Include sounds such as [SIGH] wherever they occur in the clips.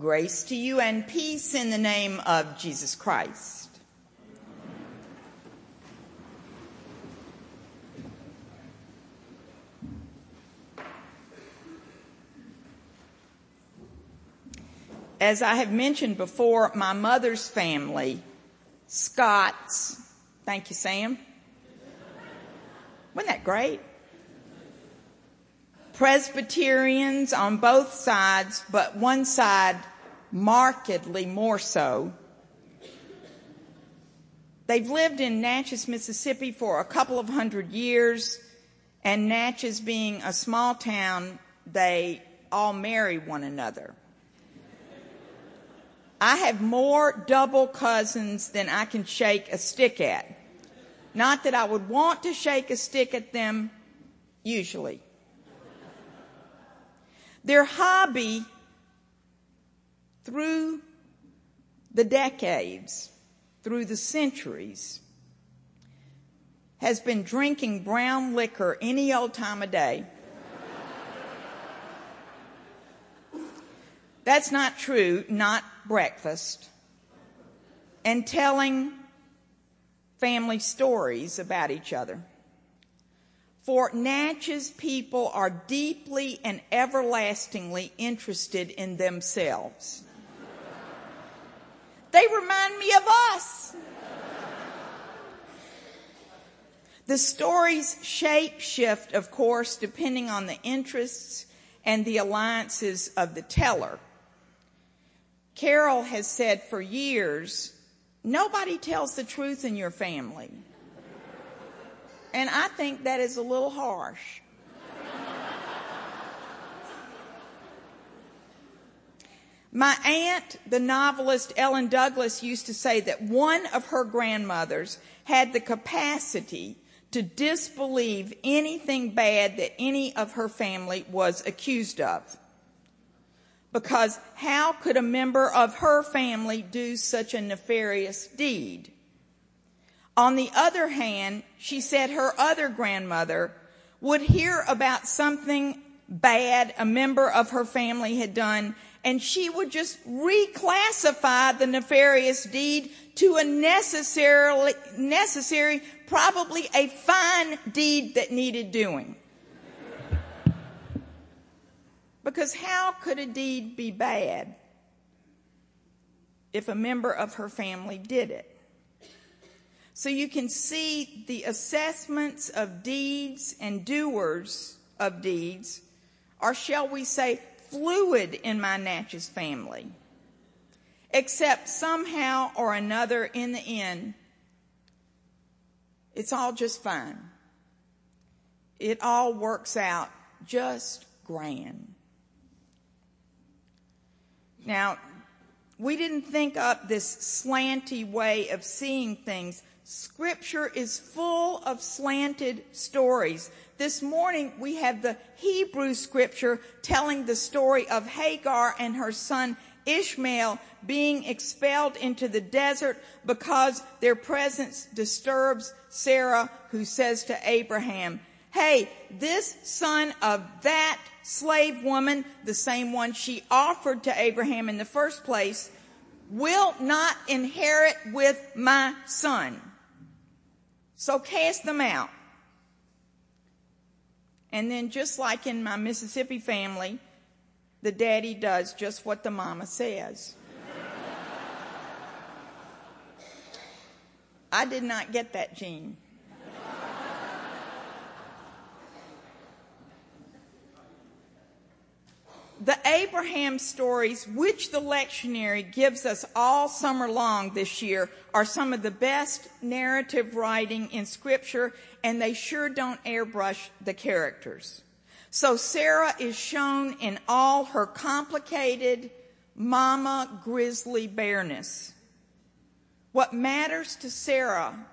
Grace to you and peace in the name of Jesus Christ. As I have mentioned before, my mother's family, Scots, thank you, Sam. Wasn't that great? Presbyterians on both sides, but one side markedly more so. They've lived in Natchez, Mississippi for a couple of hundred years, and Natchez being a small town, they all marry one another. I have more double cousins than I can shake a stick at. Not that I would want to shake a stick at them, usually. Their hobby through the decades, through the centuries, has been drinking brown liquor any old time of day. That's not true, not breakfast. And telling family stories about each other. For Natchez people are deeply and everlastingly interested in themselves. They remind me of us. The stories shape shift, of course, depending on the interests and the alliances of the teller. Carol has said for years, nobody tells the truth in your family. And I think that is a little harsh. My aunt, the novelist Ellen Douglas, used to say that one of her grandmothers had the capacity to disbelieve anything bad that any of her family was accused of. Because how could a member of her family do such a nefarious deed? On the other hand, she said her other grandmother would hear about something bad a member of her family had done and she would just reclassify the nefarious deed to a necessarily, necessary, probably a fine deed that needed doing. Because how could a deed be bad if a member of her family did it? So you can see the assessments of deeds and doers of deeds, or shall we say, fluid in my Natchez family. Except somehow or another in the end, it's all just fine. It all works out just grand. Now, we didn't think up this slanty way of seeing things. Scripture is full of slanted stories. This morning we have the Hebrew scripture telling the story of Hagar and her son Ishmael being expelled into the desert because their presence disturbs Sarah who says to Abraham, hey, this son of that slave woman, the same one she offered to Abraham in the first place, will not inherit with my son. So cast them out. And then just like in my Mississippi family, the daddy does just what the mama says. I did not get that gene. The Abraham stories, which the lectionary gives us all summer long this year, are some of the best narrative writing in scripture, and they sure don't airbrush the characters. So Sarah is shown in all her complicated mama grizzly bareness. What matters to Sarah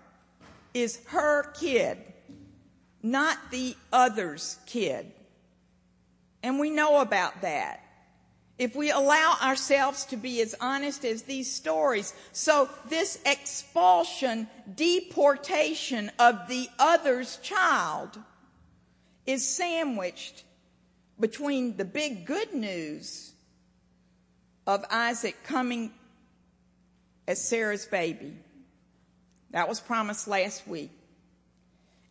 is her kid, not the other's kid. And we know about that. If we allow ourselves to be as honest as these stories. So this expulsion, deportation of the other's child is sandwiched between the big good news of Isaac coming as Sarah's baby. That was promised last week.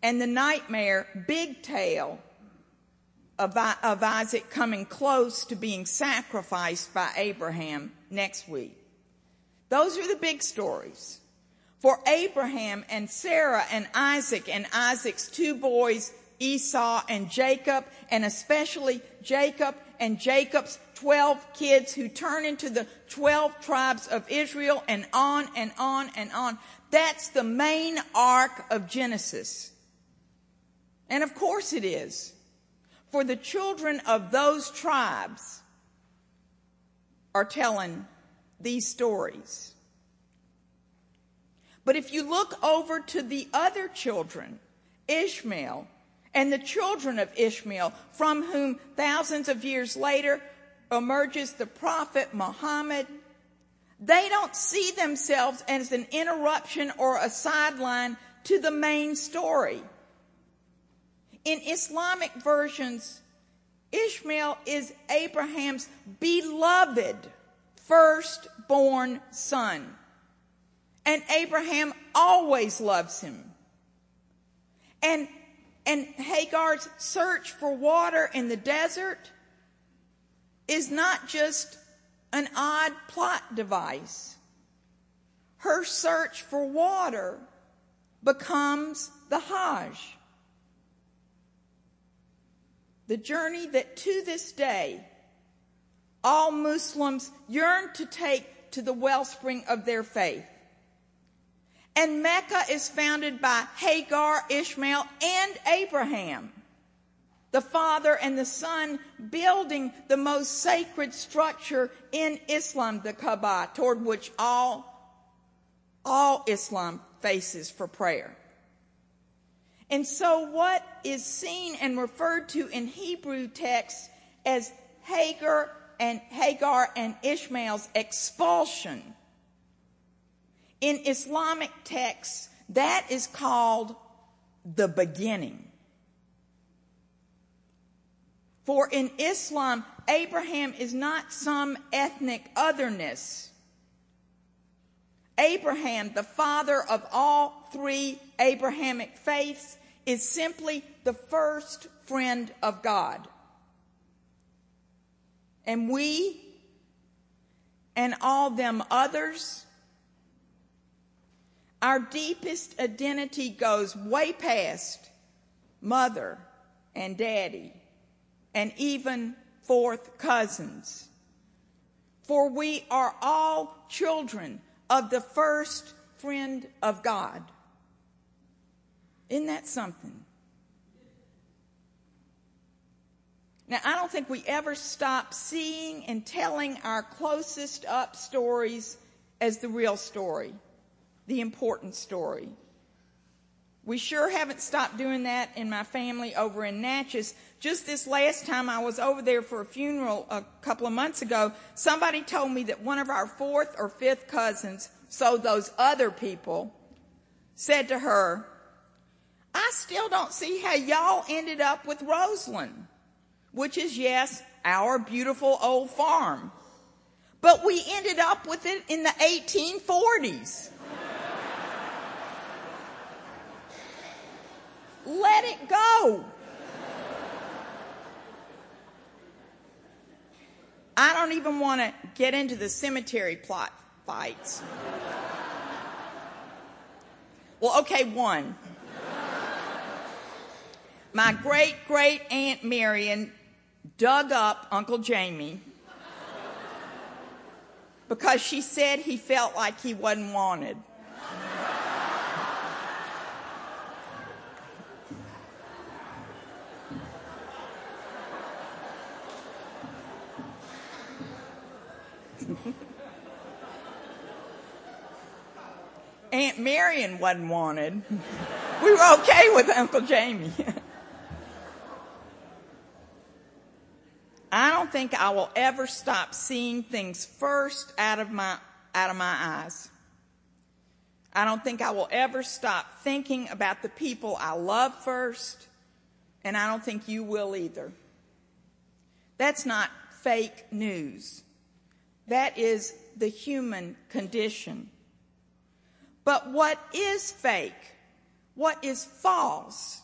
And the nightmare, big tale of, Isaac coming close to being sacrificed by Abraham next week. Those are the big stories. For Abraham and Sarah and Isaac and Isaac's two boys, Esau and Jacob, and especially Jacob and Jacob's 12 kids who turn into the 12 tribes of Israel and on and on and on. That's the main arc of Genesis. And of course it is. For the children of those tribes are telling these stories. But if you look over to the other children, Ishmael, and the children of Ishmael, from whom thousands of years later emerges the prophet Muhammad, they don't see themselves as an interruption or a sideline to the main story. In Islamic versions, Ishmael is Abraham's beloved firstborn son. And Abraham always loves him. And, and Hagar's search for water in the desert is not just an odd plot device. Her search for water becomes the Hajj. The journey that to this day all Muslims yearn to take to the wellspring of their faith. And Mecca is founded by Hagar, Ishmael, and Abraham, the father and the son building the most sacred structure in Islam, the Kaaba, toward which all, all Islam faces for prayer. And so what is seen and referred to in Hebrew texts as Hagar and Hagar and Ishmael's expulsion in Islamic texts that is called the beginning. For in Islam, Abraham is not some ethnic otherness. Abraham, the father of all three Abrahamic faiths, is simply the first friend of God. And we and all them others, our deepest identity goes way past mother and daddy and even fourth cousins. For we are all children of the first friend of God. Isn't that something? Now, I don't think we ever stop seeing and telling our closest up stories as the real story, the important story. We sure haven't stopped doing that in my family over in Natchez. Just this last time I was over there for a funeral a couple of months ago, somebody told me that one of our fourth or fifth cousins, so those other people, said to her, I still don't see how y'all ended up with Roseland, which is, yes, our beautiful old farm. But we ended up with it in the 1840s. Let it go. I don't even want to get into the cemetery plot fights. Well, okay, one. My great great Aunt Marion dug up Uncle Jamie because she said he felt like he wasn't wanted. [LAUGHS] Aunt Marion wasn't wanted. [LAUGHS] We were okay with Uncle Jamie. [LAUGHS] I don't think I will ever stop seeing things first out of my, out of my eyes. I don't think I will ever stop thinking about the people I love first, and I don't think you will either. That's not fake news. That is the human condition. But what is fake, what is false,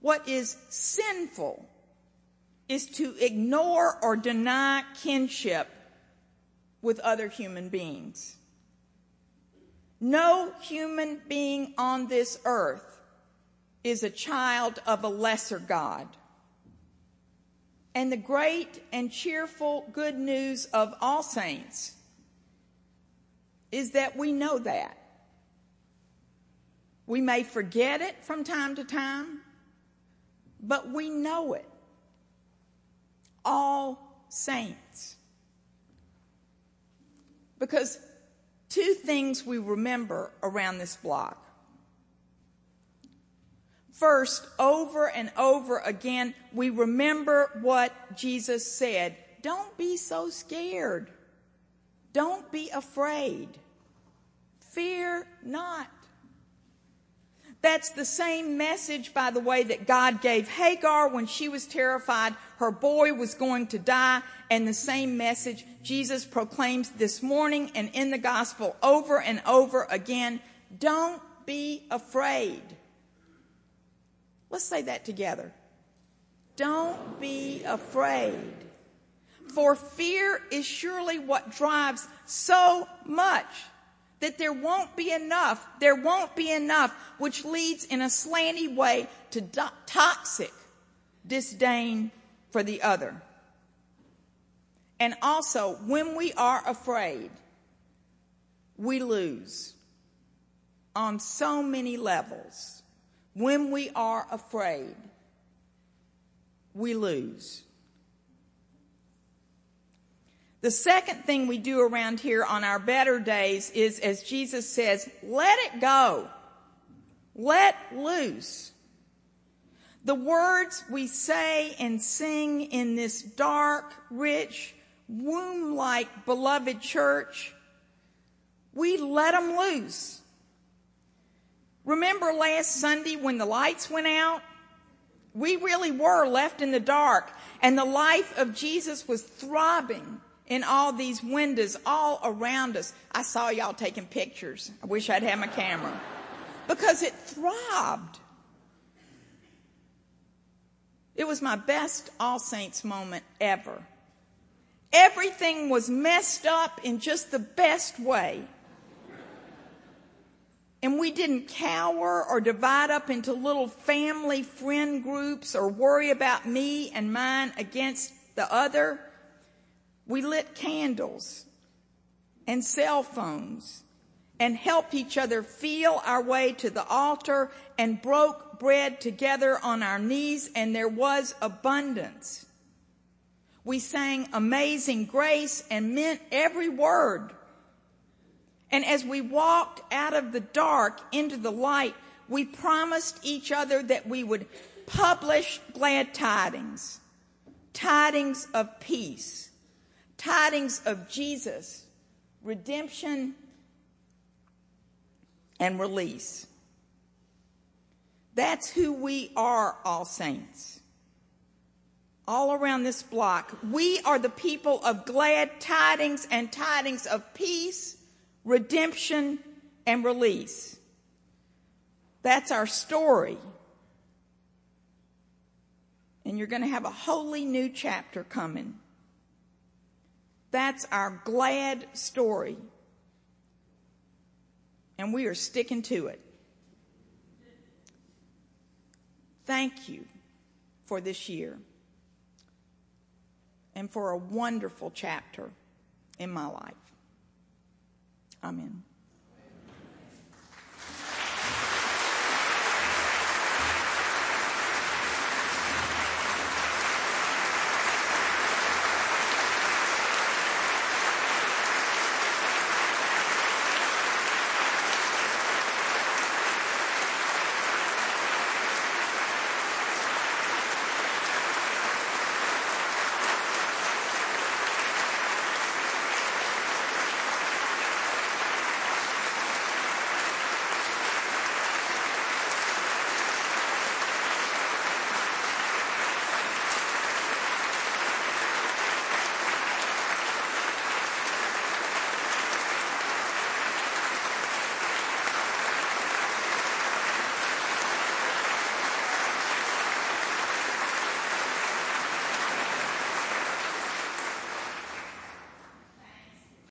what is sinful is to ignore or deny kinship with other human beings. No human being on this earth is a child of a lesser God. And the great and cheerful good news of all saints is that we know that. We may forget it from time to time, but we know it. All saints. Because two things we remember around this block. First, over and over again, we remember what Jesus said. Don't be so scared. Don't be afraid. Fear not. That's the same message, by the way, that God gave Hagar when she was terrified her boy was going to die, and the same message Jesus proclaims this morning and in the gospel over and over again. Don't be afraid. Let's say that together. Don't be afraid. For fear is surely what drives so much that there won't be enough, there won't be enough, which leads in a slanty way to do- toxic disdain for the other. And also, when we are afraid, we lose on so many levels. When we are afraid, we lose. The second thing we do around here on our better days is, as Jesus says, let it go. Let loose. The words we say and sing in this dark, rich, womb-like beloved church, we let them loose. Remember last Sunday when the lights went out? We really were left in the dark and the life of Jesus was throbbing in all these windows all around us. I saw y'all taking pictures. I wish I'd had my camera. Because it throbbed. It was my best All Saints moment ever. Everything was messed up in just the best way. And we didn't cower or divide up into little family friend groups or worry about me and mine against the other. We lit candles and cell phones and helped each other feel our way to the altar and broke bread together on our knees and there was abundance. We sang amazing grace and meant every word. And as we walked out of the dark into the light, we promised each other that we would publish glad tidings, tidings of peace tidings of Jesus, redemption, and release. That's who we are, all saints. All around this block, we are the people of glad tidings and tidings of peace, redemption, and release. That's our story. And you're going to have a wholly new chapter coming. That's our glad story. And we are sticking to it. Thank you for this year and for a wonderful chapter in my life. Amen.